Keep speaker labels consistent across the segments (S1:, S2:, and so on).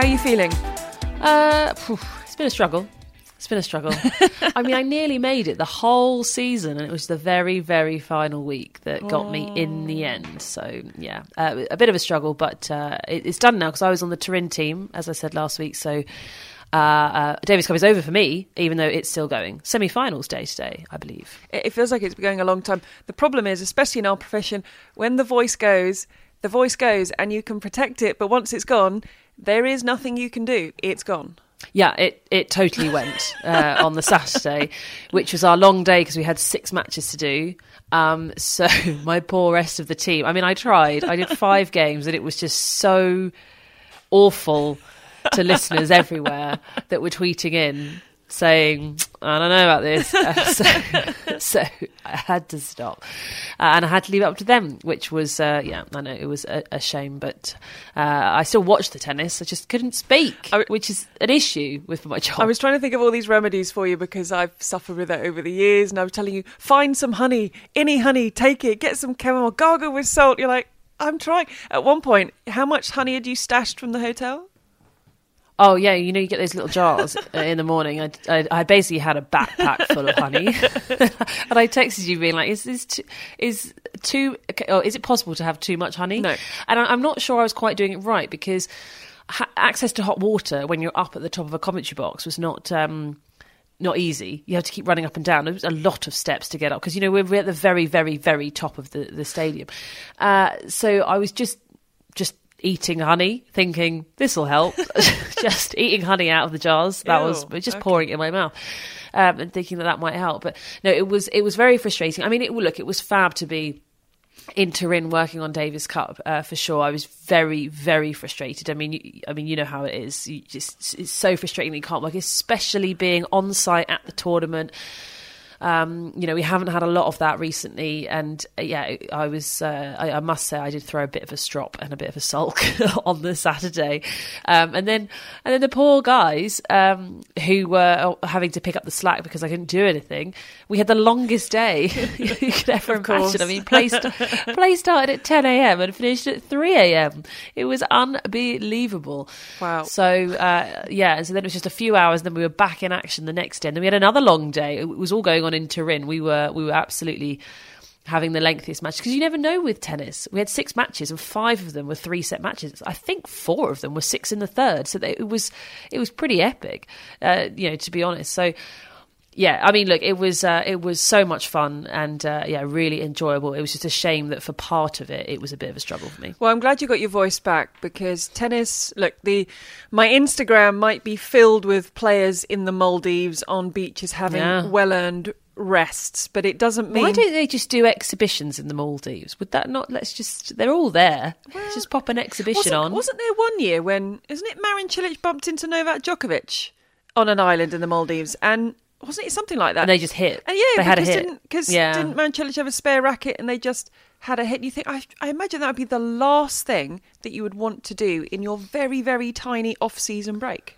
S1: How are you feeling?
S2: Uh, phew, it's been a struggle. It's been a struggle. I mean, I nearly made it the whole season, and it was the very, very final week that got me in the end. So, yeah, uh, a bit of a struggle, but uh, it, it's done now because I was on the Turin team, as I said last week. So, uh, uh, Davis Cup is over for me, even though it's still going. Semi finals day today, I believe.
S1: It it feels like it's been going a long time. The problem is, especially in our profession, when the voice goes, the voice goes, and you can protect it, but once it's gone, there is nothing you can do. It's gone.
S2: Yeah, it, it totally went uh, on the Saturday, which was our long day because we had six matches to do. Um, so my poor rest of the team. I mean, I tried. I did five games, and it was just so awful to listeners everywhere that were tweeting in saying, "I don't know about this." Uh, so, so I had to stop, uh, and I had to leave it up to them, which was, uh, yeah, I know it was a, a shame, but uh, I still watched the tennis. I just couldn't speak, which is an issue with my job.
S1: I was trying to think of all these remedies for you because I've suffered with it over the years, and I was telling you, find some honey, any honey, take it, get some chamomile, gargle with salt. You're like, I'm trying. At one point, how much honey had you stashed from the hotel?
S2: Oh yeah, you know you get those little jars uh, in the morning. I, I, I basically had a backpack full of honey, and I texted you being like, "Is this too, is too? Or is it possible to have too much honey?"
S1: No.
S2: and I, I'm not sure I was quite doing it right because ha- access to hot water when you're up at the top of a commentary box was not. Um, not easy. You have to keep running up and down. There was a lot of steps to get up because you know we're, we're at the very, very, very top of the the stadium. Uh, so I was just eating honey, thinking this will help. just eating honey out of the jars. That was just
S1: okay.
S2: pouring it in my mouth. Um, and thinking that that might help, but no, it was it was very frustrating. I mean, it look, it was fab to be in Turin working on Davis Cup uh, for sure. I was very, very frustrated. I mean, you, I mean, you know how it is. You just it's so frustrating that you can't work, especially being on site at the tournament. Um, you know, we haven't had a lot of that recently, and uh, yeah, I was. Uh, I, I must say, I did throw a bit of a strop and a bit of a sulk on the Saturday, um, and then and then the poor guys um, who were having to pick up the slack because I couldn't do anything. We had the longest day you could ever imagine. I mean, play, st- play started at 10 a.m. and finished at 3 a.m. It was unbelievable.
S1: Wow.
S2: So, uh, yeah, and so then it was just a few hours, and then we were back in action the next day. And then we had another long day. It was all going on in Turin. We were, we were absolutely having the lengthiest match because you never know with tennis. We had six matches and five of them were three set matches. I think four of them were six in the third. So they, it was, it was pretty epic, uh, you know, to be honest. So, yeah, I mean, look, it was uh, it was so much fun and uh, yeah, really enjoyable. It was just a shame that for part of it, it was a bit of a struggle for me.
S1: Well, I'm glad you got your voice back because tennis. Look, the my Instagram might be filled with players in the Maldives on beaches having
S2: Yeah.
S1: well-earned rests, but it doesn't mean
S2: Why don't they just do exhibitions in the Maldives? Would that not? Let's just. They're all there. Let's just pop an exhibition
S1: wasn't,
S2: on.
S1: Wasn't there one year when isn't it Marin Cilic bumped into Novak Djokovic on an island in the Maldives and wasn't it something like that?
S2: and they just hit.
S1: And yeah,
S2: they had a
S1: because
S2: hit.
S1: Didn't, because
S2: yeah.
S1: didn't Marin Cilic have a spare racket and they just had a hit? And you think I, I imagine that would be the last thing that you would want to do in your very very tiny off-season break.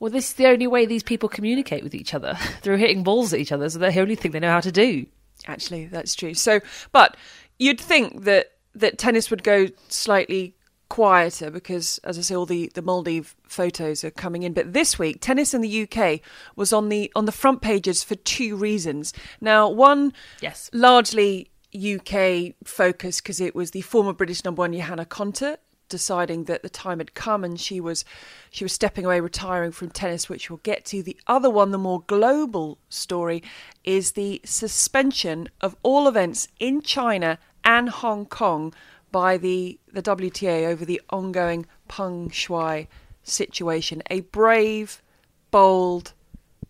S2: Well, this is the only way these people communicate with each other through hitting balls at each other. So they're the only thing they know how to do.
S1: Actually, that's true. So, but you'd think that that tennis would go slightly quieter because, as I say, all the the Maldive photos are coming in. But this week, tennis in the UK was on the on the front pages for two reasons. Now, one,
S2: Yes.
S1: largely UK focus because it was the former British number one Johanna Konta deciding that the time had come and she was she was stepping away retiring from tennis which we'll get to. The other one the more global story is the suspension of all events in China and Hong Kong by the the WTA over the ongoing Peng Shuai situation. A brave bold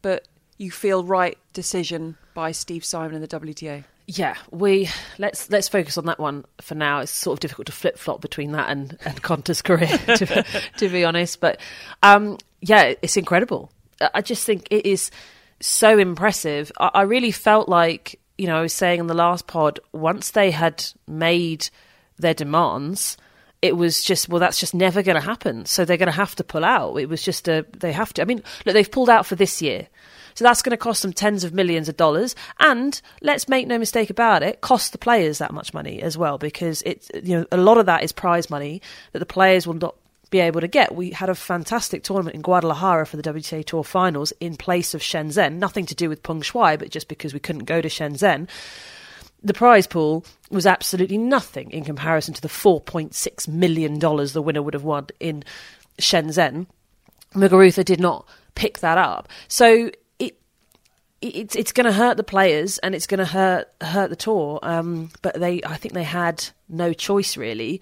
S1: but you feel right decision by Steve Simon and the WTA
S2: Yeah, we let's let's focus on that one for now. It's sort of difficult to flip flop between that and and Konta's career, to, to be honest. But um, yeah, it's incredible. I just think it is so impressive. I, I really felt like you know I was saying in the last pod once they had made their demands. It was just well, that's just never going to happen. So they're going to have to pull out. It was just a they have to. I mean, look, they've pulled out for this year. So that's going to cost them tens of millions of dollars. And let's make no mistake about it, cost the players that much money as well, because it's, you know, a lot of that is prize money that the players will not be able to get. We had a fantastic tournament in Guadalajara for the WTA Tour Finals in place of Shenzhen. Nothing to do with Peng Shuai, but just because we couldn't go to Shenzhen. The prize pool was absolutely nothing in comparison to the $4.6 million the winner would have won in Shenzhen. Muguruza did not pick that up. So it, it's it's going to hurt the players and it's going to hurt hurt the tour. Um, but they, I think they had no choice really.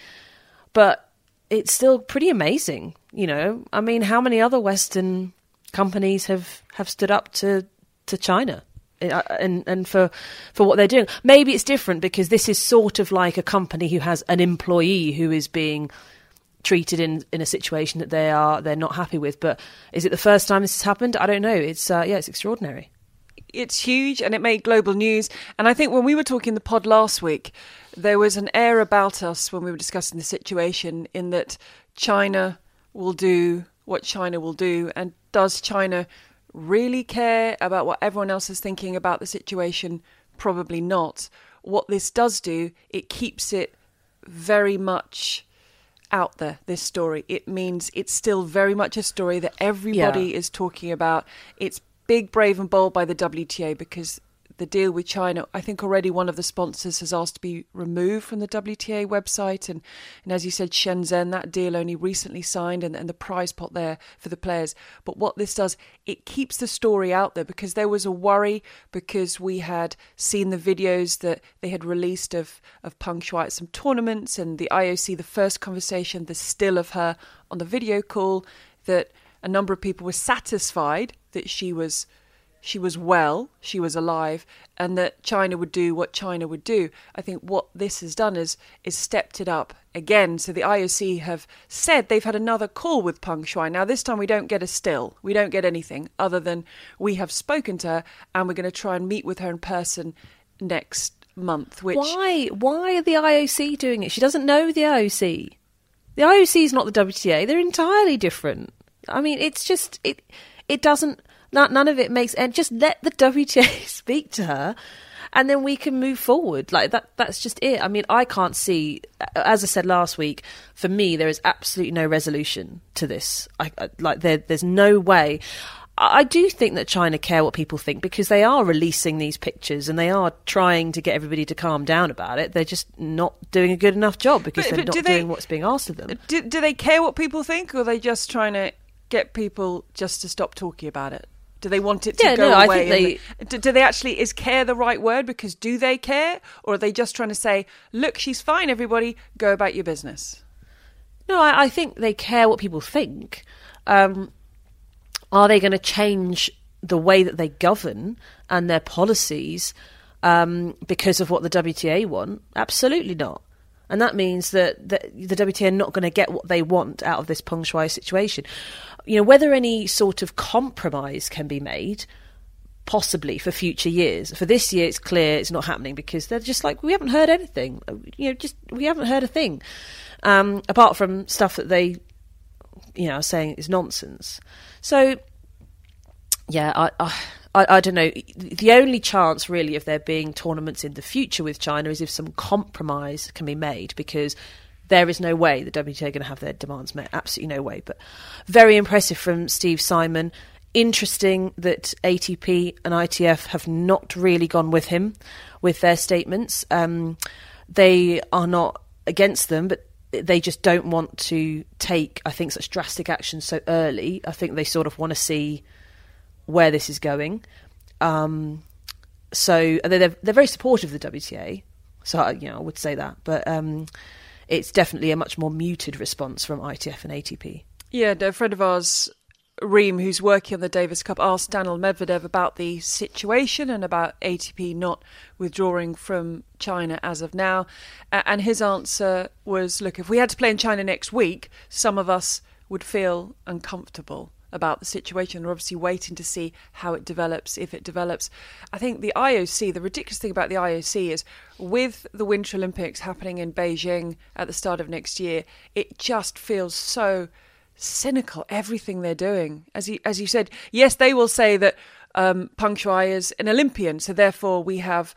S2: But it's still pretty amazing, you know. I mean, how many other Western companies have have stood up to to China? And and for for what they're doing. Maybe it's different because this is sort of like a company who has an employee who is being treated in in a situation that they are they're not happy with. But is it the first time this has happened? I don't know. It's uh, yeah, it's extraordinary.
S1: It's huge and it made global news. And I think when we were talking the pod last week, there was an air about us when we were discussing the situation in that China will do what China will do, and does China really care about what everyone else is thinking about the situation? Probably not. What this does do, it keeps it very much out there, this story. It means it's still very much a story that everybody yeah. is talking about. It's big, brave, and bold by the WTA because the deal with China, I think already one of the sponsors has asked to be removed from the WTA website. And, and as you said, Shenzhen, that deal only recently signed and, and the prize pot there for the players. But what this does, it keeps the story out there because there was a worry because we had seen the videos that they had released of, of Peng Shuai at some tournaments and the IOC, the first conversation, the still of her on the video call, that a number of people were satisfied that she was she was well, she was alive, and that China would do what China would do. I think what this has done is is stepped it up again. So the IOC have said they've had another call with Peng Shuai. Now this time we don't get a still, we don't get anything other than we have spoken to her and we're going to try and meet with her in person next month. Which
S2: why why are the IOC doing it? She doesn't know the IOC. The IOC is not the WTA. They're entirely different. I mean, it's just it. It doesn't none of it makes and just let the WTA speak to her and then we can move forward like that that's just it i mean i can't see as i said last week for me there is absolutely no resolution to this I, I, like there there's no way I do think that China care what people think because they are releasing these pictures and they are trying to get everybody to calm down about it. They're just not doing a good enough job because but, they're but not doing what's being asked of them.
S1: Do, do they care what people think or are they just trying to get people just to stop talking about it? Do they want it to
S2: yeah,
S1: go
S2: no,
S1: away?
S2: They...
S1: do, do, they actually is care the right word? Because do they care, or are they just trying to say, "Look, she's fine. Everybody, go about your business."
S2: No, I, I think they care what people think. Um, are they going to change the way that they govern and their policies um, because of what the WTA want? Absolutely not. And that means that, that the WTA are not going to get what they want out of this Peng Shuai situation you know, whether any sort of compromise can be made, possibly for future years. For this year, it's clear it's not happening because they're just like we haven't heard anything. You know, just we haven't heard a thing, um, apart from stuff that they, you know, are saying is nonsense. So, yeah, I, I, I, I don't know. The only chance, really, of there being tournaments in the future with China is if some compromise can be made because there is no way the WTA are going to have their demands met. Absolutely no way. But very impressive from Steve Simon. Interesting that ATP and ITF have not really gone with him with their statements. Um, they are not against them, but they just don't want to take, I think, such drastic action so early. I think they sort of want to see where this is going. Um, so they're they're very supportive of the WTA. So you know, I would say that, but um, it's definitely a much more muted response from ITF and ATP.
S1: Yeah, a friend of ours, Reem, who's working on the Davis Cup, asked Daniil Medvedev about the situation and about ATP not withdrawing from China as of now. And his answer was look, if we had to play in China next week, some of us would feel uncomfortable about the situation. We're obviously waiting to see how it develops, if it develops. I think the IOC, the ridiculous thing about the IOC is with the Winter Olympics happening in Beijing at the start of next year, it just feels so cynical, everything they're doing. As you, as you said, yes, they will say that um, Peng Shuai is an Olympian, so therefore we have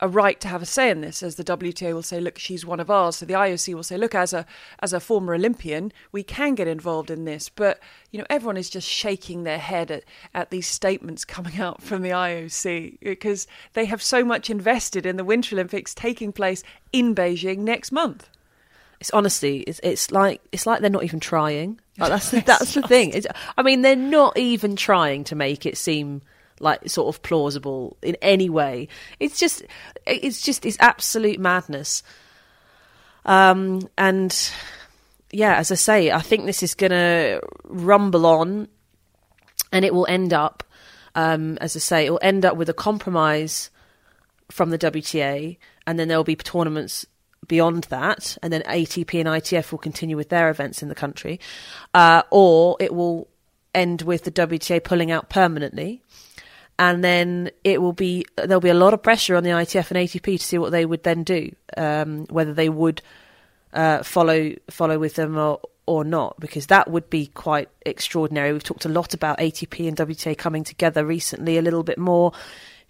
S1: a right to have a say in this, as the WTA will say, look, she's one of ours. So the IOC will say, look, as a as a former Olympian, we can get involved in this. But you know, everyone is just shaking their head at, at these statements coming out from the IOC because they have so much invested in the Winter Olympics taking place in Beijing next month.
S2: It's honestly, it's it's like it's like they're not even trying. Like that's the, that's the thing. It's, I mean, they're not even trying to make it seem like sort of plausible in any way. It's just, it's just, it's absolute madness. Um, and yeah, as I say, I think this is going to rumble on, and it will end up, um, as I say, it will end up with a compromise from the WTA, and then there will be tournaments beyond that, and then ATP and ITF will continue with their events in the country, uh, or it will end with the WTA pulling out permanently and then it will be there'll be a lot of pressure on the ITF and ATP to see what they would then do, um, whether they would uh, follow follow with them or or not, because that would be quite extraordinary. We've talked a lot about ATP and WTA coming together recently, a little bit more,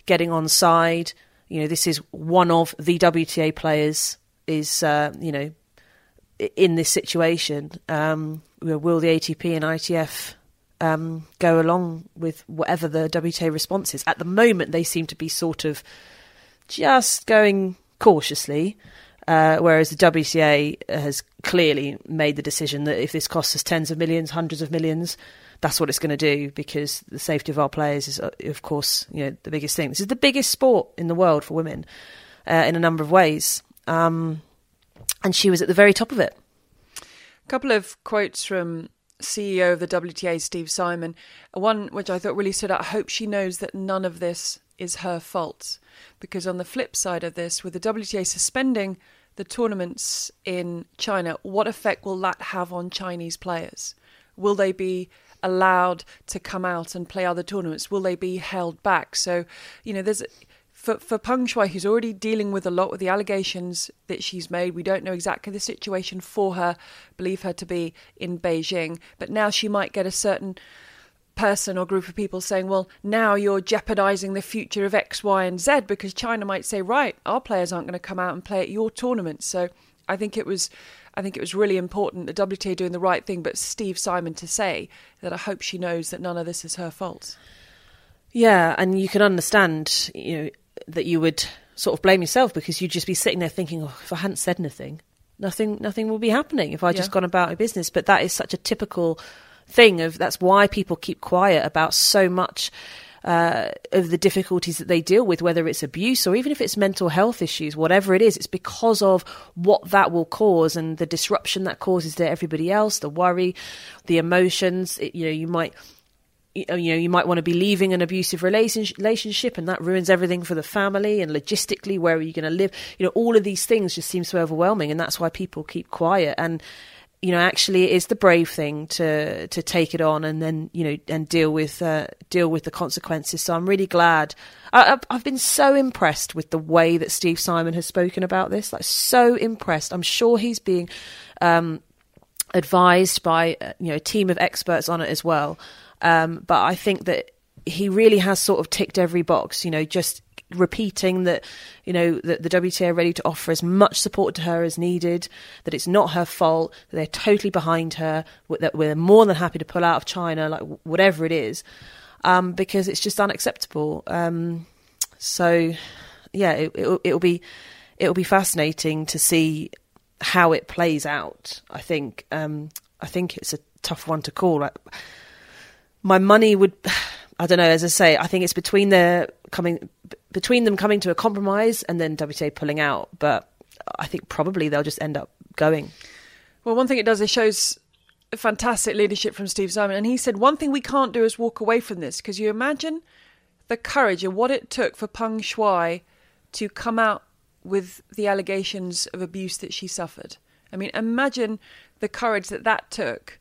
S2: getting on side. You know, this is one of the WTA players is uh, you know in this situation. Um, will the ATP and ITF um, go along with whatever the WTA response is. At the moment, they seem to be sort of just going cautiously, uh, whereas the WTA has clearly made the decision that if this costs us tens of millions, hundreds of millions, that's what it's going to do because the safety of our players is, uh, of course, you know, the biggest thing. This is the biggest sport in the world for women uh, in a number of ways, um, and she was at the very top of it.
S1: A couple of quotes from CEO of the WTA, Steve Simon, one which I thought really stood out. I hope she knows that none of this is her fault. Because on the flip side of this, with the WTA suspending the tournaments in China, what effect will that have on Chinese players? Will they be allowed to come out and play other tournaments? Will they be held back? So, you know, there's for, for Peng Shuai, who's already dealing with a lot with the allegations that she's made, we don't know exactly the situation for her, believe her to be in Beijing, but now she might get a certain person or group of people saying, well, now you're jeopardizing the future of X, Y, and Z because China might say, right, our players aren't going to come out and play at your tournament. So I think it was. I think it was really important the WTA doing the right thing, but Steve Simon to say that I hope she knows that none of this is her fault.
S2: Yeah, and you can understand, you know, that you would sort of blame yourself because you'd just be sitting there thinking, oh, if I hadn't said anything, nothing, nothing will be happening if I yeah. just gone about my business. But that is such a typical thing of that's why people keep quiet about so much uh, of the difficulties that they deal with, whether it's abuse or even if it's mental health issues, whatever it is, it's because of what that will cause and the disruption that causes to everybody else, the worry, the emotions. It, you know, you might you know you might want to be leaving an abusive relationship and that ruins everything for the family and logistically where are you going to live? You know all of these things just seem so overwhelming and that's why people keep quiet and you know actually it is the brave thing to to take it on and then you know and deal with uh, deal with the consequences. So i'm really glad. I, have been so impressed with the way that steve simon has spoken about this like so impressed. I'm sure he's being um, advised by uh, you know a team of experts on it as well um, but I think that he really has sort of ticked every box, you know, just repeating that, you know, that the WTA are ready to offer as much support to her as needed, that it's not her fault, that they're totally behind her, that we're more than happy to pull out of China, like whatever it is, um, because it's just unacceptable. Um, so, yeah, it, will it'll be it'll be fascinating to see how it plays out. I think um, I think it's a tough one to call. My money would I don't know. As I say, I think it's between the coming between them coming to a compromise and then WTA pulling out. But I think probably they'll just end up going.
S1: Well, one thing it does, it shows fantastic leadership from Steve Simon, and he said one thing we can't do is walk away from this because you imagine the courage and what it took for Peng Shuai to come out with the allegations of abuse that she suffered. I mean, imagine the courage that that took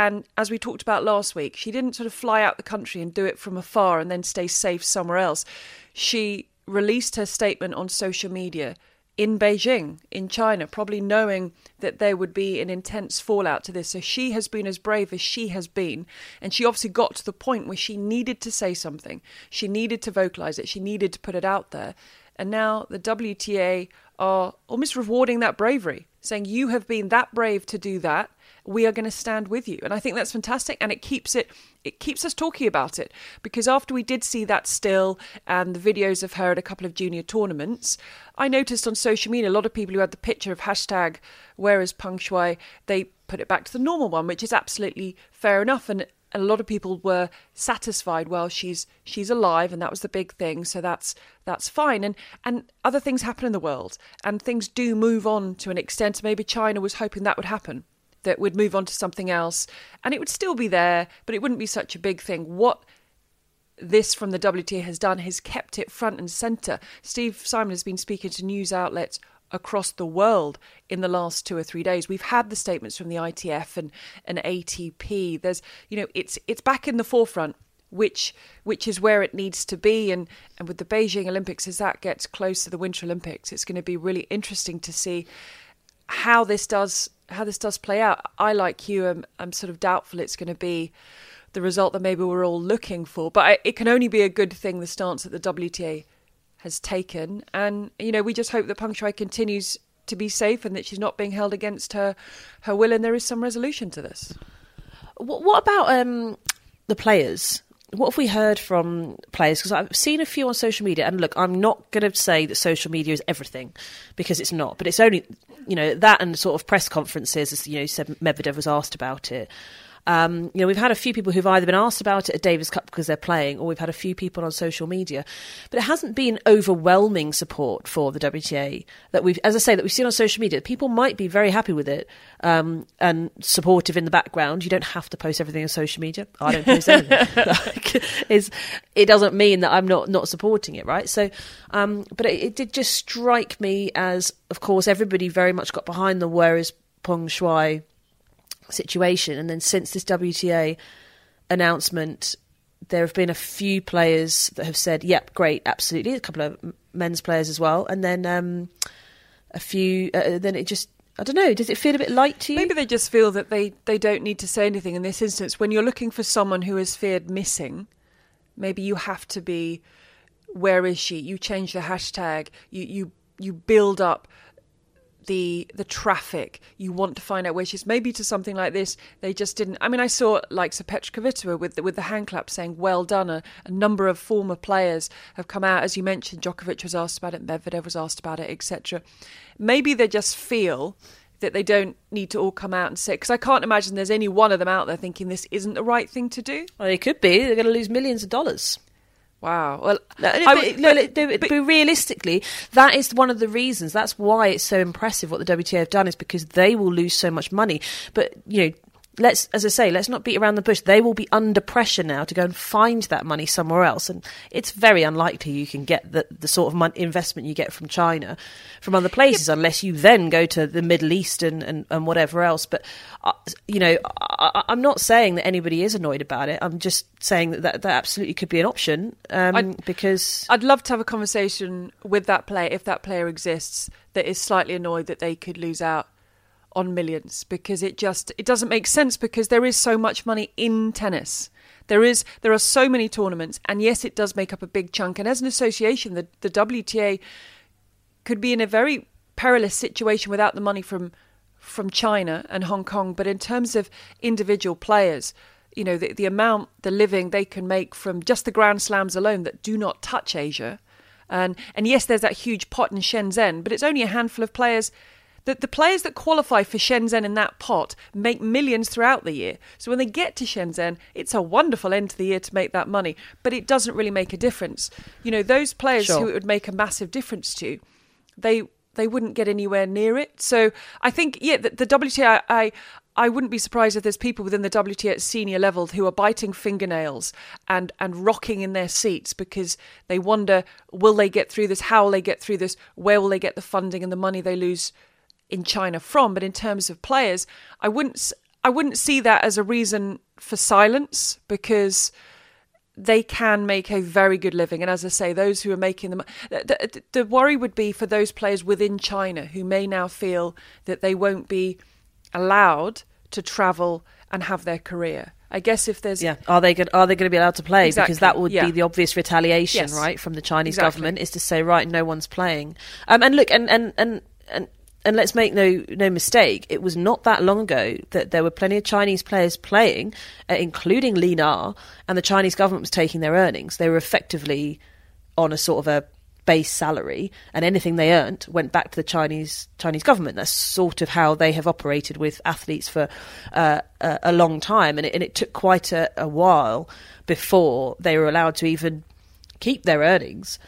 S1: and as we talked about last week, she didn't sort of fly out the country and do it from afar and then stay safe somewhere else. She released her statement on social media in Beijing, in China, probably knowing that there would be an intense fallout to this. So she has been as brave as she has been. And she obviously got to the point where she needed to say something. She needed to vocalize it. She needed to put it out there. And now the WTA are almost rewarding that bravery, saying, You have been that brave to do that. We are going to stand with you. And I think that's fantastic. And it keeps it it keeps us talking about it because after we did see that still and the videos of her at a couple of junior tournaments, I noticed on social media a lot of people who had the picture of hashtag where is Peng Shuai, they put it back to the normal one, which is absolutely fair enough. And and a lot of people were satisfied well she's she's alive and that was the big thing so that's that's fine and and other things happen in the world and things do move on to an extent maybe china was hoping that would happen that would move on to something else and it would still be there but it wouldn't be such a big thing what this from the WTA has done has kept it front and center. Steve Simon has been speaking to news outlets across the world in the last two or three days. We've had the statements from the ITF and, and ATP. There's, you know, it's it's back in the forefront, which which is where it needs to be. And and with the Beijing Olympics, as that gets close to the Winter Olympics, it's going to be really interesting to see how this does how this does play out. I, like you, am I'm sort of doubtful it's going to be the result that maybe we're all looking for. But I, it can only be a good thing the stance that the WTA has taken. And, you know, we just hope that Peng Shuai continues to be safe and that she's not being held against her, her will and there is some resolution to this.
S2: What, what about um, the players? What have we heard from players? Because I've seen a few on social media, and look, I'm not going to say that social media is everything because it's not, but it's only, you know, that and sort of press conferences, as you know, said Medvedev was asked about it. Um, you know, we've had a few people who've either been asked about it at Davis Cup because they're playing, or we've had a few people on social media. But it hasn't been overwhelming support for the WTA that we've, as I say, that we've seen on social media. People might be very happy with it um, and supportive in the background. You don't have to post everything on social media. I don't post anything. like, it doesn't mean that I'm not not supporting it, right? So, um, but it, it did just strike me as, of course, everybody very much got behind the whereas Peng Shuai situation. And then since this WTA announcement, there have been a few players that have said, "Yep, great, absolutely." A couple of men's players as well, and then um, a few. Uh, then it just. I don't know. Does it feel a bit light to you?
S1: Maybe they just feel that they, they don't need to say anything in this instance. When you're looking for someone who is feared missing, maybe you have to be. Where is she? You change the hashtag. You you you build up the the traffic. You want to find out where she's. Maybe to something like this, they just didn't. I mean, I saw like Sir Petra Kvitova with the, with the hand clap saying "Well done." A, a, number of former players have come out, as you mentioned. Djokovic was asked about it, Medvedev was asked about it, etc. Maybe they just feel that they don't need to all come out and say because I can't imagine there's any one of them out there thinking this isn't the right thing to do.
S2: Well, it could be. They're going to lose millions of dollars.
S1: Wow. Well,
S2: no, I, no, but, but, but, realistically, that is one of the reasons. That's why it's so impressive what the WTA have done is because they will lose so much money. But you know, let's, as I say, let's not beat around the bush. They will be under pressure now to go and find that money somewhere else, and it's very unlikely you can get the, the sort of mon- investment you get from China from other places yep. unless you then go to the Middle East and, and, and whatever else. But uh, you know, I, am not saying that anybody is annoyed about it. I'm just saying that that, that absolutely could be an option um, I'd, because
S1: I'd love to have a conversation with that player if that player exists that is slightly annoyed that they could lose out on millions because it just it doesn't make sense because there is so much money in tennis. There is there are so many tournaments and yes it does make up a big chunk. And as an association the the WTA could be in a very perilous situation without the money from from China and Hong Kong. But in terms of individual players you know the the amount the living they can make from just the grand slams alone that do not touch Asia. And and yes there's that huge pot in Shenzhen but it's only a handful of players the, the players that qualify for Shenzhen in that pot make millions throughout the year. So when they get to Shenzhen, it's a wonderful end to the year to make that money, but it doesn't really make a difference. You know, those players sure. who it would make a massive difference to, they they wouldn't get anywhere near it. So I think, yeah, the, the WTA, I, I wouldn't be surprised if there's people within the WTA at senior level who are biting fingernails and, and rocking in their seats because they wonder will they get through this? How will they get through this? Where will they get the funding and the money they lose in China from, but in terms of players, I wouldn't I wouldn't see that as a reason for silence because they can make a very good living. And as I say, those who are making them, the, the, worry would be for those players within China who may now feel that they won't be allowed to travel and have their career. I guess if there's
S2: yeah, are they going are they going to be allowed to play?
S1: Exactly,
S2: Because that would
S1: yeah.
S2: be the obvious retaliation,
S1: Yes.
S2: right, from the Chinese
S1: Exactly.
S2: government is to say, right, no one's playing. Um, and look, and and and and. And let's make no no mistake. It was not that long ago that there were plenty of Chinese players playing, uh, including Li Na, and the Chinese government was taking their earnings. They were effectively on a sort of a base salary, and anything they earned went back to the Chinese Chinese government. That's sort of how they have operated with athletes for uh, a, a long time, and it, and it took quite a, a while before they were allowed to even keep their earnings.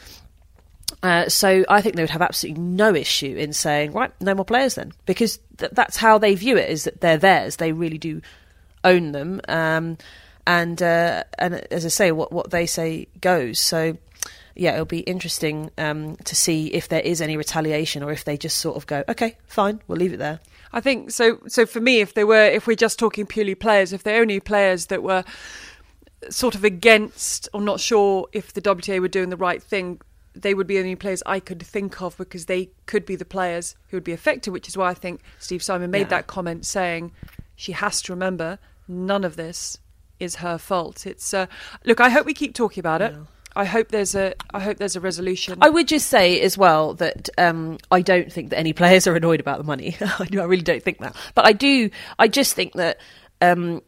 S2: Uh, so I think they would have absolutely no issue in saying, right, no more players then, because th- that's how they view it: is that they're theirs. They really do own them, um, and uh, and as I say, what what they say goes. So yeah, it'll be interesting um, to see if there is any retaliation or if they just sort of go, okay, fine, we'll leave it there.
S1: I think so. So for me, if they were, if we're just talking purely players, if they're only players that were sort of against or not sure if the WTA were doing the right thing, they would be the only players I could think of because they could be the players who would be affected. Which is why I think Steve Simon made
S2: Yeah.
S1: that comment, saying she has to remember none of this is her fault. It's uh, look. I hope we keep talking about it. I hope there's a. I hope there's a resolution.
S2: I would just say as well that um, I don't think that any players are annoyed about the money. I I really don't think that. But I do. I just think that, um,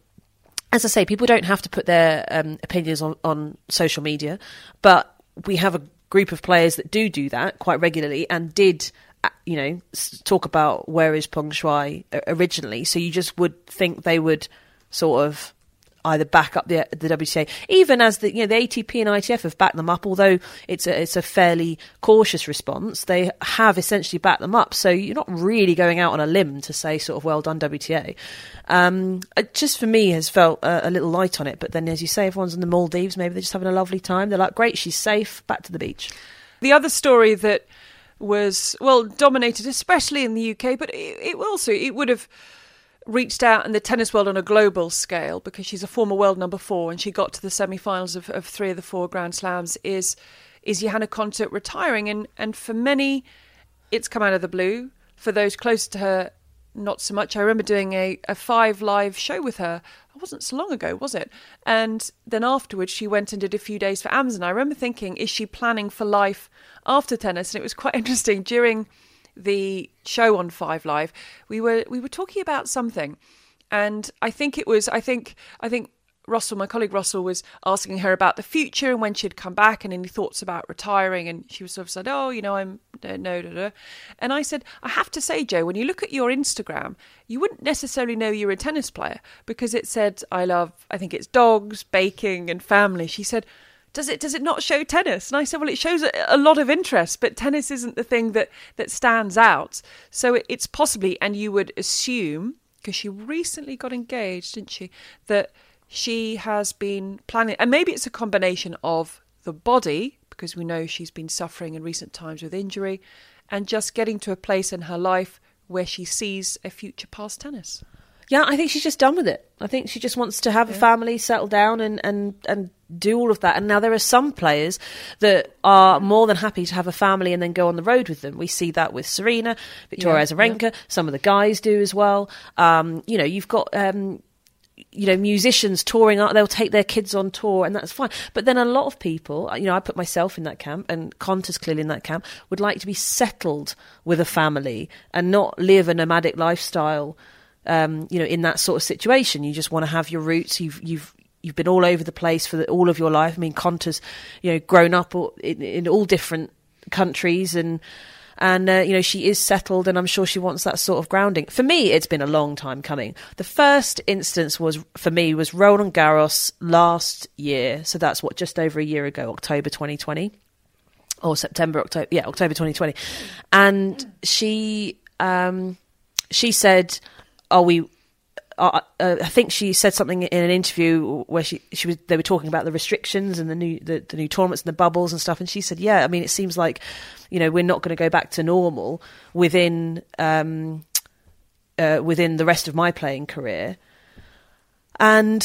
S2: as I say, people don't have to put their um, opinions on, on social media. But we have a group of players that do do that quite regularly and did. uh, You know, talk about where is Peng Shuai uh, originally. So you just would think they would sort of either back up the the WTA, even as the you know the ATP and ITF have backed them up. Although it's a it's a fairly cautious response, they have essentially backed them up. So you're not really going out on a limb to say sort of well done WTA. Um, it just for me has felt a, a little light on it. But then, as you say, everyone's in the Maldives. Maybe they're just having a lovely time. They're like, great, she's safe. Back to the beach.
S1: The other story that was well dominated, especially in the UK, but it, it also it would have reached out in the tennis world on a global scale because she's a former world number four and she got to the semi-finals of, of three of the four Grand Slams. Is is Johanna Konta retiring? And and for many, it's come out of the blue. For those close to her, not so much. I remember doing a, a five live show with her. It wasn't so long ago, was it? And then afterwards, she went and did a few days for Amazon. I remember thinking, is she planning for life after tennis? And it was quite interesting during the show on Five Live. We were we were talking about something, and I think it was I think I think Russell, my colleague Russell, was asking her about the future and when she'd come back and any thoughts about retiring. And she was sort of said, "Oh, you know, I'm no, no, no, no." And I said, "I have to say, Joe, when you look at your Instagram, you wouldn't necessarily know you're a tennis player because it said I love, I think it's dogs, baking, and family." She said. Does it does it not show tennis? And I said, well, it shows a, a lot of interest, but tennis isn't the thing that that stands out. So it, it's possibly, and you would assume, because she recently got engaged, didn't she? That she has been planning, and maybe it's a combination of the body, because we know she's been suffering in recent times with injury, and just getting to a place in her life where she sees a future past tennis.
S2: Yeah, I think she's just done with it. I think she just wants to have a family, settle down, and, and, and do all of that. And now there are some players that are more than happy to have a family and then go on the road with them. We see that with Serena, Victoria
S1: Yeah,
S2: Azarenka. Some of the guys do as well. Um, you know, you've got. Um, you know, musicians touring out, they'll take their kids on tour and that's fine. But then a lot of people, you know, I put myself in that camp and Konta's clearly in that camp, would like to be settled with a family and not live a nomadic lifestyle um, you know, in that sort of situation. You just want to have your roots. You've you've you've been all over the place for the, all of your life. I mean, Konta's, you know, grown up in, in all different countries and. And uh, you know she is settled, and I'm sure she wants that sort of grounding. For me, it's been a long time coming. The first instance was for me was Roland Garros last year, so that's what just over a year ago, October 2020 or September, October, yeah, October 2020. And she, um, she said, "Are we?" Uh, I think she said something in an interview where she she was they were talking about the restrictions and the new the, the new tournaments and the bubbles and stuff, and she said, "Yeah, I mean, it seems like you know we're not going to go back to normal within um, uh, within the rest of my playing career." And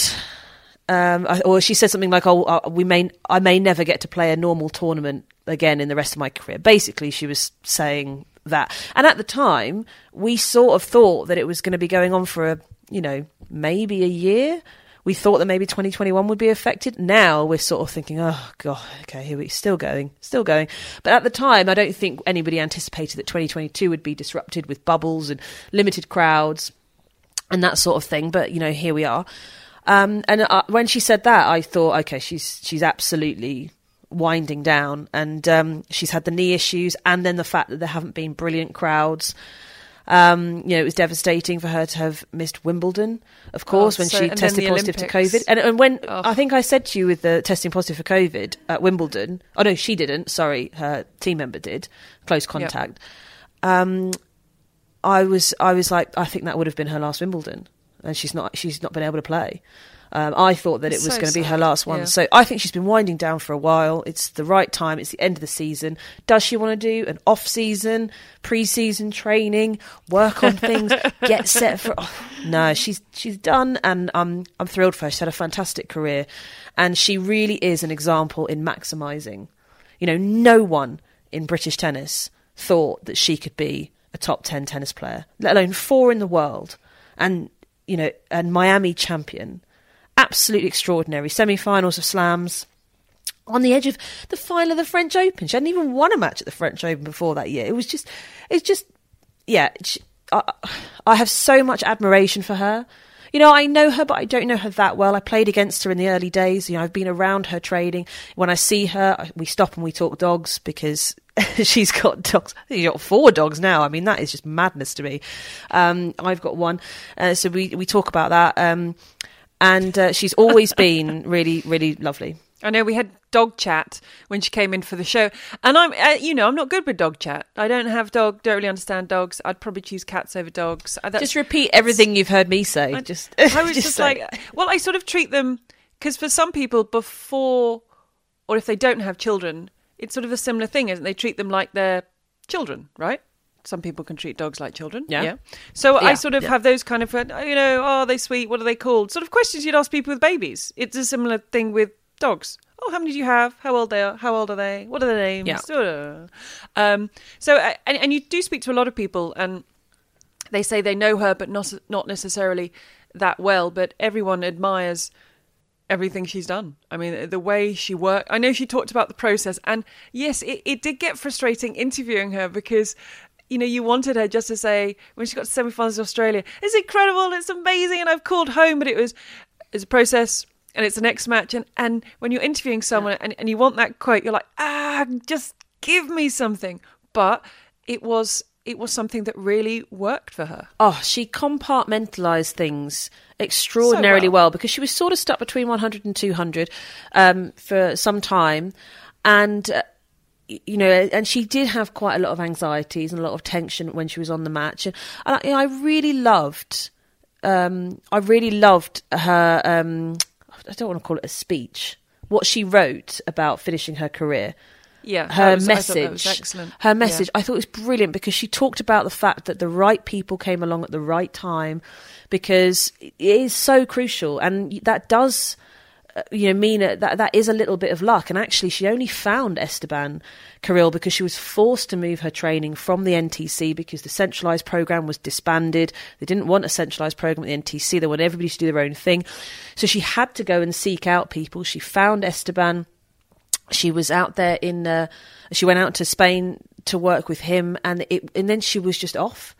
S2: um, or she said something like, "Oh, uh, we may, I may never get to play a normal tournament again in the rest of my career." Basically, she was saying that, and at the time, we sort of thought that it was going to be going on for a, you know, maybe a year. We thought that maybe 2021 would be affected. Now we're sort of thinking, oh god, okay, here we still going, still going. But at the time, I don't think anybody anticipated that 2022 would be disrupted with bubbles and limited crowds and that sort of thing. But you know, here we are. Um, and uh, when she said that, I thought, okay, she's she's absolutely winding down, and um, she's had the knee issues, and then the fact that there haven't been brilliant crowds. Um, you know, it was devastating for her to have missed Wimbledon, of course,
S1: Oh,
S2: when
S1: so-
S2: she tested positive to COVID. And, and when
S1: Oh.
S2: I think I said to you with the testing positive for COVID at Wimbledon, oh no, she didn't. Sorry, her team member did. Close contact. Um, I was, I was like, I think that would have been her last Wimbledon, and she's not, she's not been able to play. Um, I thought that it was
S1: so
S2: going to be her last one.
S1: yeah.
S2: So I think she's been winding down for a while. It's the right time. It's the end of the season. Does she want to do an off season, pre season training, work on things, get set for? Oh, no, she's she's done, and I'm I'm thrilled for her. She's had a fantastic career, and she really is an example in maximising. You know, no one in British tennis thought that she could be a top ten tennis player, let alone four in the world, and you know, and Miami champion absolutely extraordinary. Semi-finals of slams. On the edge of the final of the French Open, she hadn't even won a match at the French Open before that year. It was just, it's just, yeah. She, I, I have so much admiration for her. You know, I know her, but I don't know her that well. I played against her in the early days. You know, I've been around her trading. When I see her, we stop and we talk dogs because she's got dogs. She's got four dogs now. I mean, that is just madness to me. Um, I've got one, uh, so we we talk about that. Um, and uh, she's always been really, really lovely.
S1: I know we had dog chat when she came in for the show, and I'm, uh, you know, I'm not good with dog chat. I don't have dog, don't really understand dogs. I'd probably choose cats over dogs. Uh,
S2: Just repeat everything you've heard me say.
S1: I,
S2: just,
S1: I was just,
S2: say
S1: like, well, I sort of treat them because for some people, before or if they don't have children, it's sort of a similar thing, isn't it? They treat them like they're children, right? Some people can treat dogs like children.
S2: Yeah.
S1: So I sort of
S2: yeah.
S1: have those kind of, uh, you know, oh, are they sweet? What are they called? Sort of questions you'd ask people with babies. It's a similar thing with dogs. Oh, how many do you have? How old they are? How old are they? What are their names?
S2: Yeah.
S1: Um, so, uh, and, and you do speak to a lot of people, and they say they know her, but not not necessarily that well. But everyone admires everything she's done. I mean, the way she worked. I know she talked about the process, and yes, it, it did get frustrating interviewing her because. You know, you wanted her just to say when she got to semi-finals of Australia, "It's incredible, it's amazing," and I've called home. But it was, it's a process, and it's the next match. And and when you're interviewing someone and, and you want that quote, you're like, ah, just give me something. But it was it was something that really worked for her.
S2: Oh, she compartmentalized things extraordinarily
S1: So
S2: well.
S1: well.
S2: because she was sort of stuck between 100 and 200 um, for some time. And, uh, you know, and she did have quite a lot of anxieties and a lot of tension when she was on the match. And, I, you know, I really loved, um, I really loved her, um, I don't want to call it a speech, what she wrote about finishing her career
S1: Yeah,
S2: her
S1: was-
S2: message
S1: excellent.
S2: her
S1: Yeah.
S2: message i thought it was brilliant because she talked about the fact that the right people came along at the right time because it is so crucial and that does you know mean that that is a little bit of luck. And actually she only found esteban carril because she was forced to move her training from the ntc because the centralized program was disbanded. They didn't want a centralized program at the ntc they wanted everybody to do their own thing. So she had to go and seek out people. She found esteban. She was out there in uh, she went out to Spain to work with him. And it and then she was just off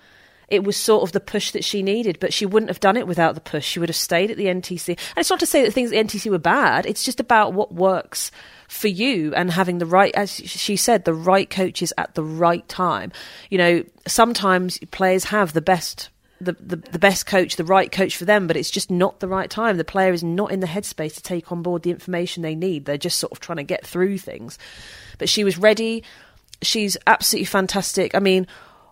S2: it was sort of the push that she needed but she wouldn't have done it without the push she would have stayed at the NTC and it's not to say that things at the NTC were bad it's just about what works for you and having the right as she said the right coaches at the right time you know sometimes players have the best the, the, the best coach, the right coach for them, but it's just not the right time. The player is not in the headspace to take on board the information they need. They're just sort of trying to get through things. But she was ready. She's absolutely fantastic. I mean,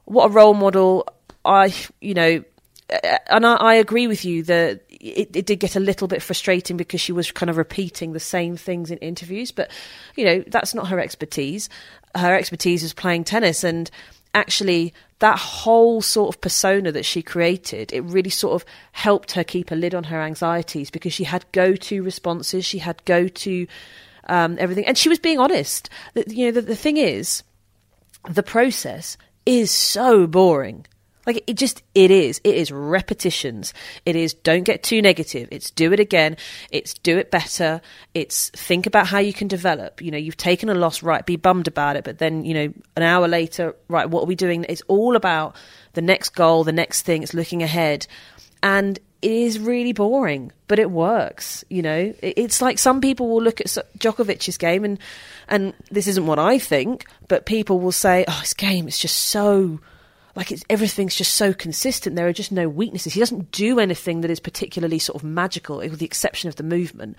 S2: what a role model. I, you know, and I, I agree with you that it, it did get a little bit frustrating because she was kind of repeating the same things in interviews. But, you know, that's not her expertise. Her expertise is playing tennis and actually that whole sort of persona that she created it really sort of helped her keep a lid on her anxieties because she had go-to responses she had go-to um, everything and she was being honest you know the, the thing is the process is so boring Like it just it is. It is repetitions. It is don't get too negative. It's do it again. It's do it better. It's think about how you can develop. You know, you've taken a loss, right? Be bummed about it, but then you know, an hour later, right? What are we doing? It's all about the next goal, the next thing. It's looking ahead, and it is really boring, but it works. You know, it's like some people will look at Djokovic's game, and and this isn't what I think, but people will say, "Oh, his game is just so." Like it's everything's just so consistent. There are just no weaknesses. He doesn't do anything that is particularly sort of magical, with the exception of the movement.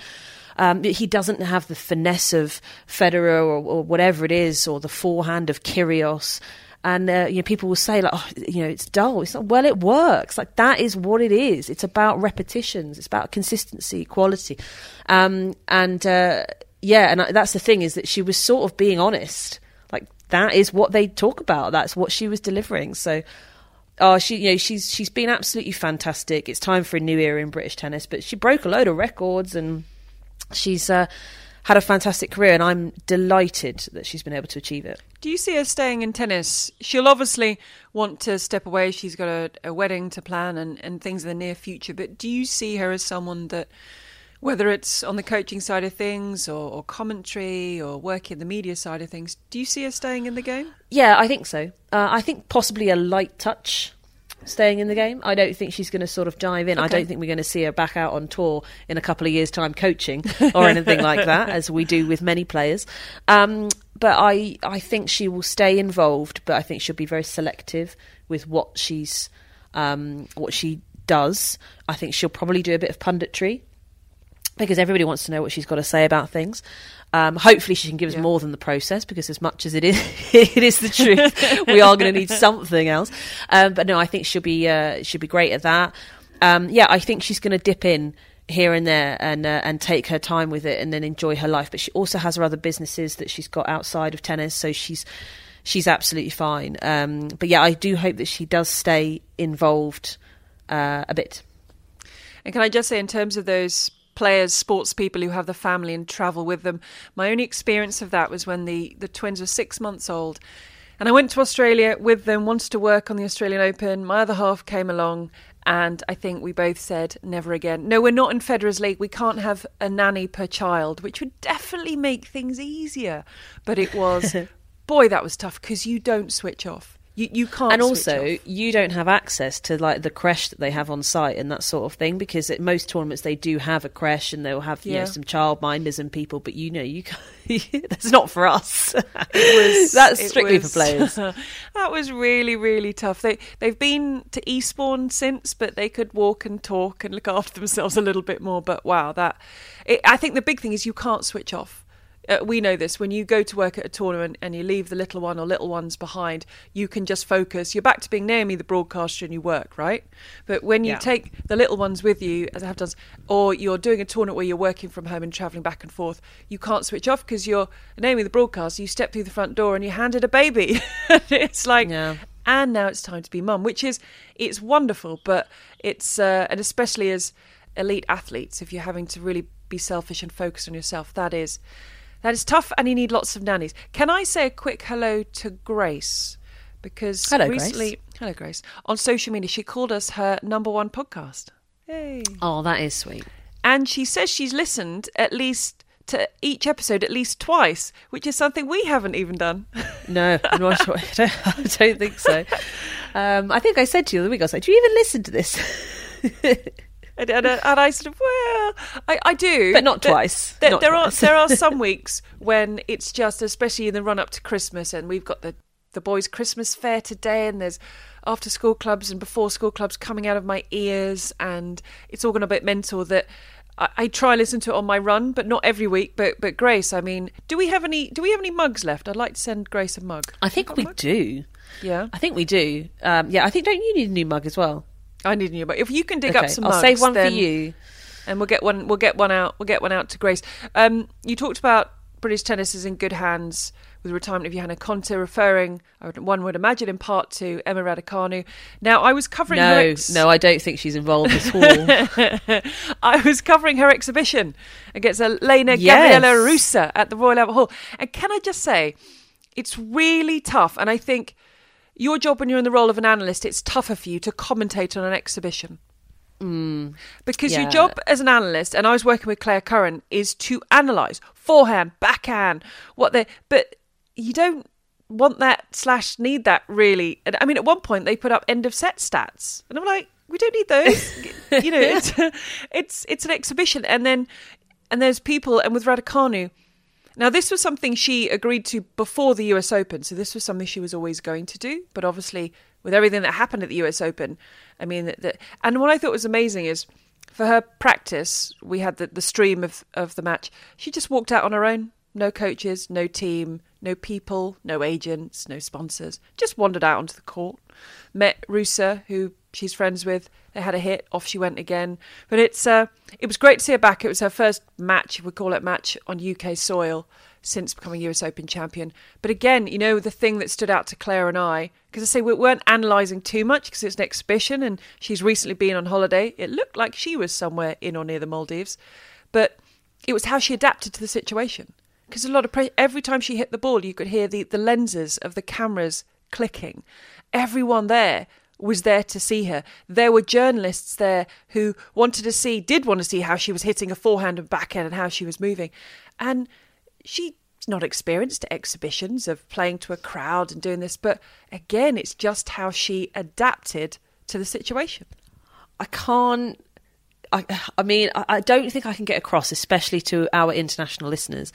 S2: Um, he doesn't have the finesse of Federer or, or, whatever it is, or the forehand of Kyrgios. And uh, you know, people will say like, oh, you know, it's dull. It's not. Well, it works. Like that is what it is. It's about repetitions. It's about consistency, quality, um, and uh, yeah. And that's the thing is that she was sort of being honest that is what they talk about. That's what she was delivering. So, oh, she, you know, she's she's been absolutely fantastic. It's time for a new era in British tennis. But she broke a load of records, and she's uh, had a fantastic career. And I'm delighted that she's been able to achieve it.
S1: Do you see her staying in tennis? She'll obviously want to step away. She's got a, a wedding to plan and, and things in the near future. But do you see her as someone that whether it's on the coaching side of things or, or, commentary or working the media side of things, do you see her staying in the game?
S2: Yeah, I think so. Uh, I think possibly a light touch staying in the game. I don't think she's going to sort of dive in. Okay. I don't think we're going to see her back out on tour in a couple of years' time coaching or anything like that, as we do with many players. Um, but I, I think she will stay involved, but I think she'll be very selective with what she's um, what she does. I think she'll probably do a bit of punditry because everybody wants to know what she's got to say about things. Um, hopefully, she can give us yeah. more than the process because, as much as it is, it is the truth. we are going to need something else. Um, but no, I think she'll be uh, she'll be great at that. Um, yeah, I think she's going to dip in here and there and uh, and take her time with it and then enjoy her life. But she also has her other businesses that she's got outside of tennis, so she's she's absolutely fine. Um, but yeah, I do hope that she does stay involved uh, a bit.
S1: And can I just say, in terms of those players, sports people who have the family and travel with them. My only experience of that was when the, the twins were six months old. And I went to Australia with them, wanted to work on the Australian Open. My other half came along, and I think we both said, never again. No, we're not in Federer's League. We can't have a nanny per child, which would definitely make things easier. But it was, boy, that was tough because you don't switch off. You, you can't.
S2: And also, you don't have access to like the creche that they have on site and that sort of thing because at most tournaments they do have a creche and they'll have you yeah. know some childminders and people, but you know you can't, that's not for us. Was, that's strictly was, for players.
S1: that was really really tough. They they've been to Eastbourne since, but they could walk and talk and look after themselves a little bit more. But wow, that it, I think the big thing is you can't switch off uh, we know this when you go to work at a tournament and you leave the little one or little ones behind you can just focus you're back to being naomi the broadcaster and you work right but when you yeah. take the little ones with you as i have done or you're doing a tournament where you're working from home and traveling back and forth you can't switch off because you're naomi the broadcaster you step through the front door and you're handed a baby it's like yeah. and now it's time to be mum which is it's wonderful but it's uh, and especially as elite athletes if you're having to really be selfish and focus on yourself that is that is tough, and you need lots of nannies. Can I say a quick hello to Grace? Because
S2: hello,
S1: recently,
S2: Grace.
S1: hello, Grace. On social media, she called us her number one podcast. Hey.
S2: Oh, that is sweet.
S1: And she says she's listened at least to each episode at least twice, which is something we haven't even done.
S2: No, I'm not sure. I don't, I don't think so. Um, I think I said to you the week, I was like, do you even listen to this?
S1: And, and, and, I sort of, well, I, I do,
S2: but not twice.
S1: There,
S2: not
S1: there
S2: twice.
S1: are there are some weeks when it's just, especially in the run up to Christmas, and we've got the the boys' Christmas fair today, and there's after school clubs and before school clubs coming out of my ears, and it's all gone a bit mental. That I, I try and listen to it on my run, but not every week. But but Grace, I mean, do we have any do we have any mugs left? I'd like to send Grace a mug.
S2: I think we do.
S1: Yeah,
S2: I think we do. Um, yeah, I think don't you need a new mug as well?
S1: I need a new mug. If you can dig okay, up some, I'll mugs,
S2: save one
S1: then,
S2: for you,
S1: and we'll get one. We'll get one out. We'll get one out to Grace. Um, you talked about British tennis is in good hands with the retirement of Johanna Konta, referring, one would imagine, in part to Emma Raducanu. Now, I was covering
S2: no,
S1: her. Ex-
S2: no, I don't think she's involved at all.
S1: I was covering her exhibition against Elena yes. Gabriela Ruse at the Royal Albert Hall, and can I just say, it's really tough, and I think your job when you're in the role of an analyst, it's tougher for you to commentate on an exhibition. Mm. Because your job as an analyst, and I was working with Claire Curran, is to analyse forehand, backhand, what they. But you don't want that slash need that really. And I mean, at one point they put up end of set stats, and I'm like, we don't need those. you know, it's it's it's an exhibition, and then and there's people, and with Raducanu. Now, this was something she agreed to before the US Open, so this was something she was always going to do. But obviously, with everything that happened at the US Open, I mean, that, and what I thought was amazing is for her practice, we had the, the stream of, of the match. She just walked out on her own, no coaches, no team, no people, no agents, no sponsors. Just wandered out onto the court, met Ruse, who she's friends with. They had a hit, off she went again. But it's uh, it was great to see her back. It was her first match, we call it match on UK soil since becoming US Open champion. But again, you know, the thing that stood out to Claire and I, because I say we weren't analysing too much because it's an exhibition and she's recently been on holiday. It looked like she was somewhere in or near the Maldives, but it was how she adapted to the situation. Because a lot of every time she hit the ball, you could hear the, the lenses of the cameras clicking. Everyone there was there to see her. There were journalists there who wanted to see, did want to see how she was hitting a forehand and backhand and how she was moving. And she's not experienced exhibitions of playing to a crowd and doing this, but again, it's just how she adapted to the situation.
S2: I can't. I, I mean, I I don't think I can get across, especially to our international listeners,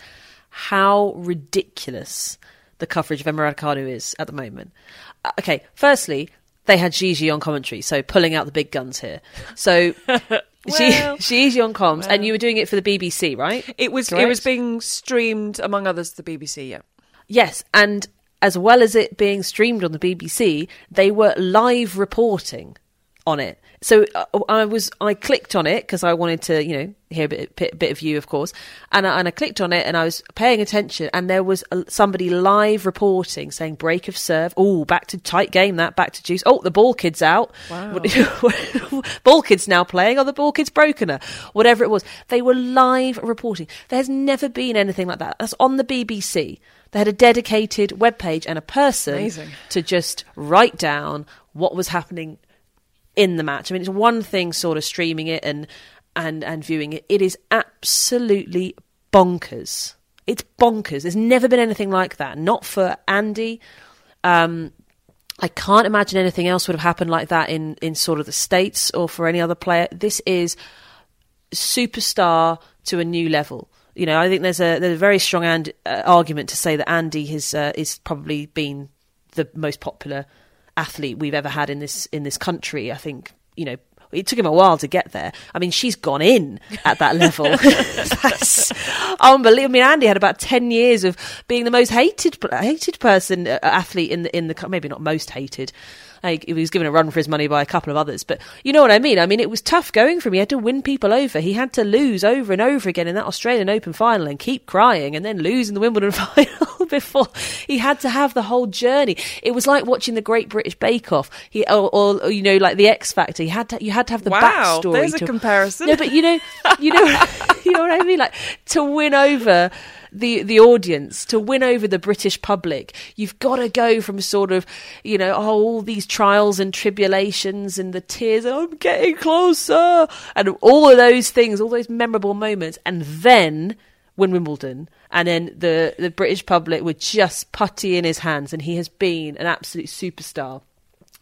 S2: how ridiculous the coverage of Emma Raducanu is at the moment. Uh, Okay, firstly, they had Gigi on commentary, so pulling out the big guns here. So.
S1: Well,
S2: She, Gigi on comms, and you were doing it for the BBC, right?
S1: It was it was being streamed among others the BBC, yeah.
S2: Yes, and as well as it being streamed on the BBC, they were live reporting on it. So uh, I was I clicked on it because I wanted to you know hear a bit, bit, bit of you, of course, and I, and I clicked on it and I was paying attention, and there was a, somebody live reporting saying break of serve. Oh, back to tight game that back to deuce. Oh, the ball kid's out.
S1: Wow.
S2: ball kid's now playing. Oh, the ball kid's broken her. Whatever it was, they were live reporting. There has never been anything like that. That's on the BBC. They had a dedicated webpage and a person
S1: Amazing.
S2: to just write down what was happening in the match. I mean, it's one thing sort of streaming it and and and viewing it. It is absolutely bonkers. It's bonkers. There's never been anything like that. Not for Andy. Um, I can't imagine anything else would have happened like that in in sort of the states or for any other player. This is superstar to a new level. You know, I think there's a there's a very strong and, uh, argument to say that Andy has uh, is probably been the most popular athlete we've ever had in this in this country. I think you know it took him a while to get there. I mean, she's gone in at that level. That's unbelievable. I mean, Andy had about ten years of being the most hated hated person uh, athlete in the in the maybe not most hated. Like, he was given a run for his money by a couple of others, but you know what I mean. I mean, it was tough going for him. He had to win people over. He had to lose over and over again in that Australian Open final and keep crying, and then lose in the Wimbledon final before he had to have the whole journey. It was like watching the Great British Bake Off. He or, or you know, like the X Factor. He had to you had to have the
S1: Wow,
S2: backstory.
S1: there's a comparison.
S2: No, but you know, you know, you know what I mean. Like to win over the the audience, to win over the British public, you've got to go from sort of, you know, oh, all these trials and tribulations and the tears. and I'm getting closer, and all of those things, all those memorable moments, and then win Wimbledon, and then the the British public were just putty in his hands, and he has been an absolute superstar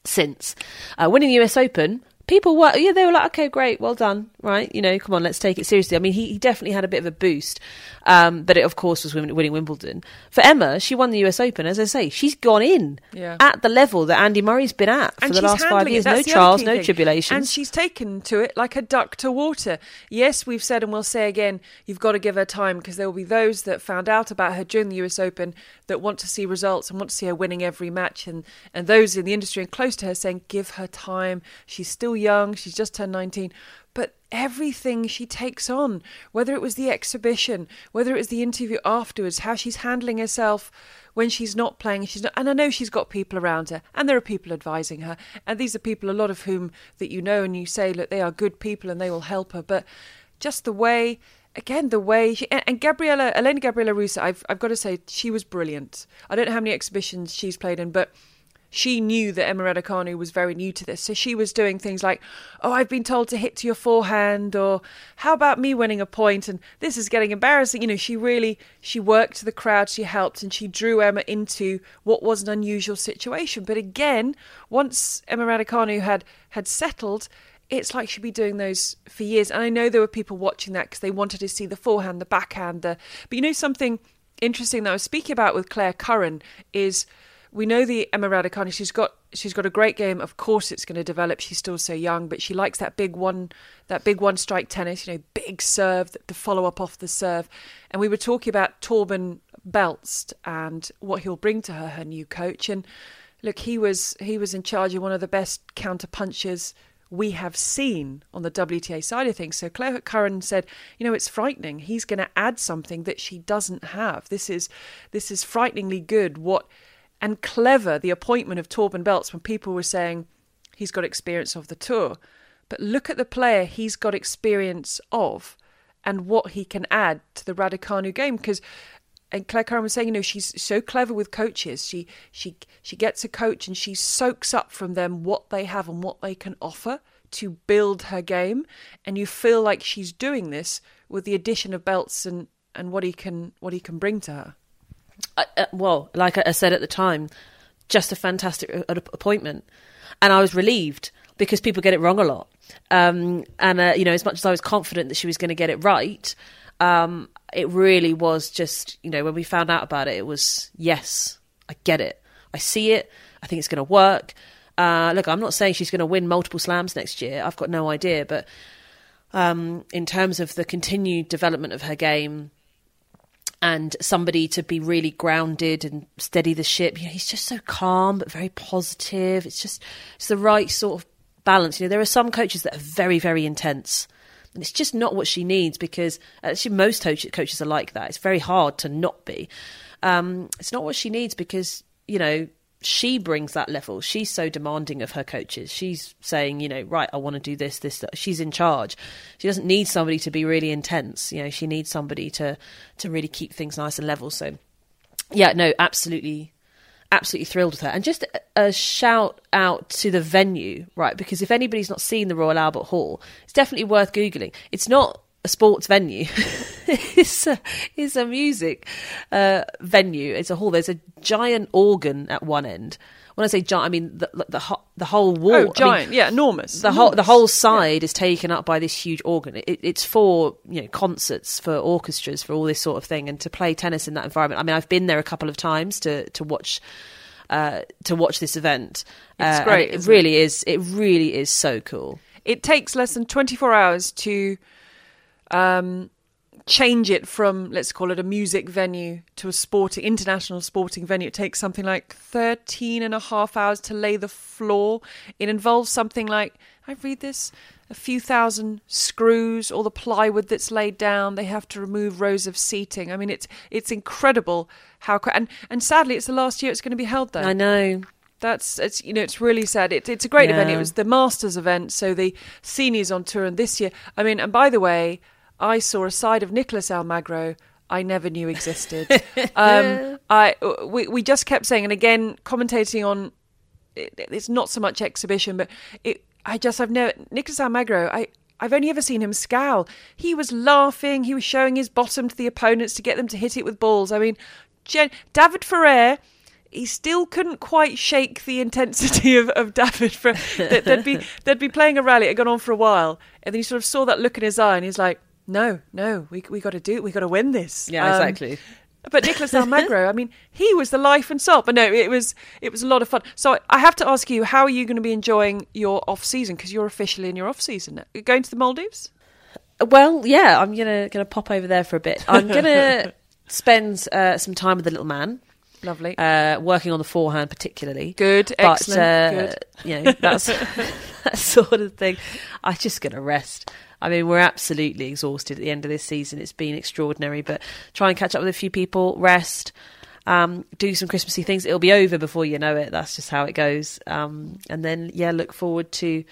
S2: since uh, winning the US Open. People were, yeah, they were like, okay, great, well done, right? You know, come on, let's take it seriously. I mean, he, he definitely had a bit of a boost, um, but it, of course, was winning, Wimbledon. For Emma, she won the US Open. As I say, she's gone in
S1: Yeah.
S2: at the level that Andy Murray's been at for
S1: and
S2: the last five years. No trials, no tribulations.
S1: And she's taken to it like a duck to water. Yes, we've said and we'll say again, you've got to give her time because there will be those that found out about her during the US Open that want to see results and want to see her winning every match and, and those in the industry and close to her saying, give her time. She's still young, she's just turned 19. But everything she takes on, whether it was the exhibition, whether it was the interview afterwards, how she's handling herself when she's not playing, she's not, and I know she's got people around her, and there are people advising her, and these are people, a lot of whom that you know, and you say, look, they are good people and they will help her, but just the way. Again, the way she and, and Gabriella, Elena Gabriela Ruse, I've I've got to say she was brilliant. I don't know how many exhibitions she's played in, but she knew that Emma Raducanu was very new to this. So she was doing things like, oh, I've been told to hit to your forehand, or how about me winning a point? And this is getting embarrassing. You know, she really, she worked the crowd, she helped, and she drew Emma into what was an unusual situation. But again, once Emma Raducanu had, had settled, it's like she'd be doing those for years. And I know there were people watching that because they wanted to see the forehand, the backhand, the. But you know something interesting that I was speaking about with Claire Curran is we know the Emma Raducanu. She's got she's got a great game. Of course, it's going to develop. She's still so young, but she likes that big one, that big one strike tennis. You know, big serve, the follow up off the serve. And we were talking about Torben Beltz and what he'll bring to her, her new coach. And look, he was he was in charge of one of the best counter punches we have seen on the WTA side of things. So Claire Curran said, you know, it's frightening. He's going to add something that she doesn't have. This is this is frighteningly good. What and clever the appointment of Torben Beltz when people were saying he's got experience of the tour. But look at the player he's got experience of and what he can add to the Raducanu game because and Claire Curran was saying, you know, she's so clever with coaches. She she she gets a coach and she soaks up from them what they have and what they can offer to build her game. And you feel like she's doing this with the addition of Beltz and, and what he can what he can bring to her
S2: uh, well, like I said at the time, just a fantastic uh, appointment, and I was relieved because people get it wrong a lot. Um, and uh, you know, as much as I was confident that she was going to get it right, um, it really was just you know when we found out about it, it was yes, I get it, I see it, I think it's going to work. Uh, look, I'm not saying she's going to win multiple slams next year. I've got no idea, but um, in terms of the continued development of her game, and somebody to be really grounded and steady the ship. You know, he's just so calm but very positive. It's just it's the right sort of balance. You know, there are some coaches that are very very intense. And it's just not what she needs because actually most coaches are like that. It's very hard to not be. Um, it's not what she needs because you know she brings that level. She's so demanding of her coaches. She's saying, you know, right, I want to do this, this. That. She's in charge. She doesn't need somebody to be really intense. You know, she needs somebody to to really keep things nice and level. So, yeah, no, absolutely, absolutely thrilled with her. And just a, shout out to the venue, right? Because if anybody's not seen the Royal Albert Hall, it's definitely worth googling. It's not a sports venue. it's a it's a music uh, venue. It's a hall. There's a giant organ at one end. When I say giant, I mean the the, the, the whole wall.
S1: Oh, giant!
S2: I mean,
S1: yeah, enormous.
S2: The
S1: enormous.
S2: whole the whole side yeah. is taken up by this huge organ. It, it's for you know concerts, for orchestras, for all this sort of thing, and to play tennis in that environment. I mean, I've been there a couple of times to to watch. Uh, to watch this event,
S1: it's uh, great.
S2: It really it? is. It really is so cool.
S1: It takes less than twenty four hours to um, change it from let's call it a music venue to a sporting international sporting venue it takes something like 13 and a half hours to lay the floor it involves something like i read this a few thousand screws all the plywood that's laid down they have to remove rows of seating i mean it's it's incredible how and and sadly it's the last year it's going to be held there
S2: i know
S1: that's it's you know it's really sad. It, it's a great yeah. event. It was the Masters event, so the seniors on tour, and this year, I mean, and by the way, I saw a side of Nicolás Almagro I never knew existed. um, I we we just kept saying, and again, commentating on it, it's not so much exhibition, but it. I just I've never Nicolás Almagro. I I've only ever seen him scowl. He was laughing. He was showing his bottom to the opponents to get them to hit it with balls. I mean, David Ferrer he still couldn't quite shake the intensity of, of David. For, they'd be they'd be playing a rally. It had gone on for a while, and then he sort of saw that look in his eye, and he's like, "No, no, we we got to do it. We got to win this."
S2: Yeah, um, exactly.
S1: But Nicolás Almagro, I mean, he was the life and soul. But no, it was it was a lot of fun. So I have to ask you, how are you going to be enjoying your off season? Because you're officially in your off season. Going to the Maldives?
S2: Well, yeah, I'm gonna gonna pop over there for a bit. I'm gonna spend uh, some time with the little man.
S1: Lovely.
S2: Uh, working on the forehand, particularly.
S1: Good, but, excellent. Uh,
S2: good. You know, that's that sort of thing. I'm just to rest. I mean, we're absolutely exhausted at the end of this season. It's been extraordinary, but try and catch up with a few people, rest, um, do some Christmassy things. It'll be over before you know it. That's just how it goes. Um, and then, yeah, look forward to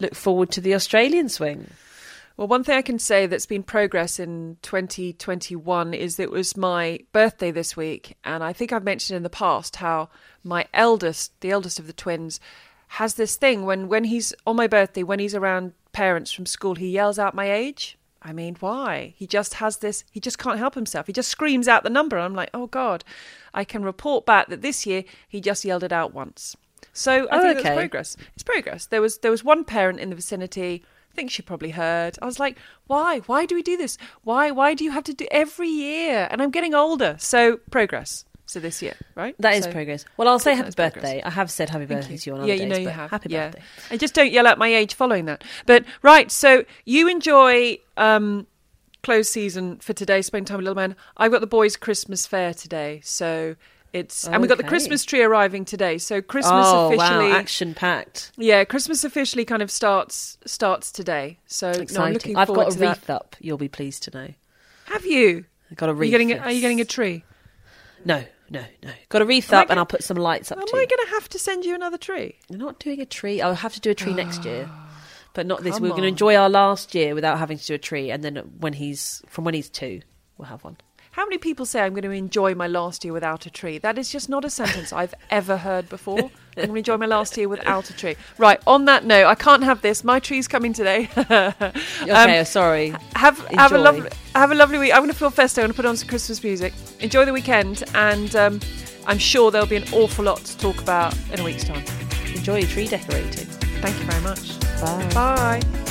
S2: look forward to the Australian swing.
S1: Well, one thing I can say that's been progress in 2021 is that it was my birthday this week. And I think I've mentioned in the past how my eldest, the eldest of the twins, has this thing when, when he's on my birthday, when he's around parents from school, he yells out my age. I mean, why? He just has this, he just can't help himself. He just screams out the number. I'm like, oh God. I can report back that this year he just yelled it out once. So I
S2: Oh,
S1: think
S2: okay.
S1: that's progress. It's progress. There was there was one parent in the vicinity. I think she probably heard. I was like, why? Why do we do this? Why? Why do you have to do every year? And I'm getting older, so progress. So this year, right?
S2: That is
S1: So-
S2: progress. Well, I'll say happy
S1: progress.
S2: birthday. I have said happy
S1: Thank
S2: birthday
S1: you.
S2: to you on other
S1: yeah, you
S2: days,
S1: know you have.
S2: Happy
S1: yeah.
S2: birthday.
S1: And just don't yell out my age following that. But right, so you enjoy um, close season for today, spending time with little man. I've got the boys' Christmas fair today, so it's and we've got the Christmas tree arriving today. So Christmas
S2: oh
S1: officially,
S2: wow, action packed.
S1: yeah, Christmas officially kind of starts starts today. So no, I'm
S2: Exciting.
S1: looking
S2: I've
S1: forward
S2: got a
S1: to that.
S2: wreath up. You'll be pleased to know.
S1: Have you?
S2: I got a
S1: Are
S2: wreath.
S1: you getting? A, are you getting a tree?
S2: No, no, no. Got a wreath
S1: Am I
S2: up, and I'll put some lights up
S1: Am
S2: too.
S1: I going to have to send you another tree?
S2: You're not doing a tree. I'll have to do a tree next year, but not this.
S1: Come
S2: We're going to enjoy our last year without having to do a tree, and then when he's from when he's two, we'll have one.
S1: How many people say I'm going to enjoy my last year without a tree? That is just not a sentence I've ever heard before. I'm going to enjoy my last year without a tree. Right, on that note, I can't have this. My tree's coming today.
S2: Okay, sorry.
S1: have have a lovely have a lovely week. I'm going to feel festive. I'm going to put on some Christmas music. Enjoy the weekend, and um, I'm sure there'll be an awful lot to talk about in a week's time.
S2: Enjoy your tree decorating.
S1: Thank you very much.
S2: Bye.
S1: Bye.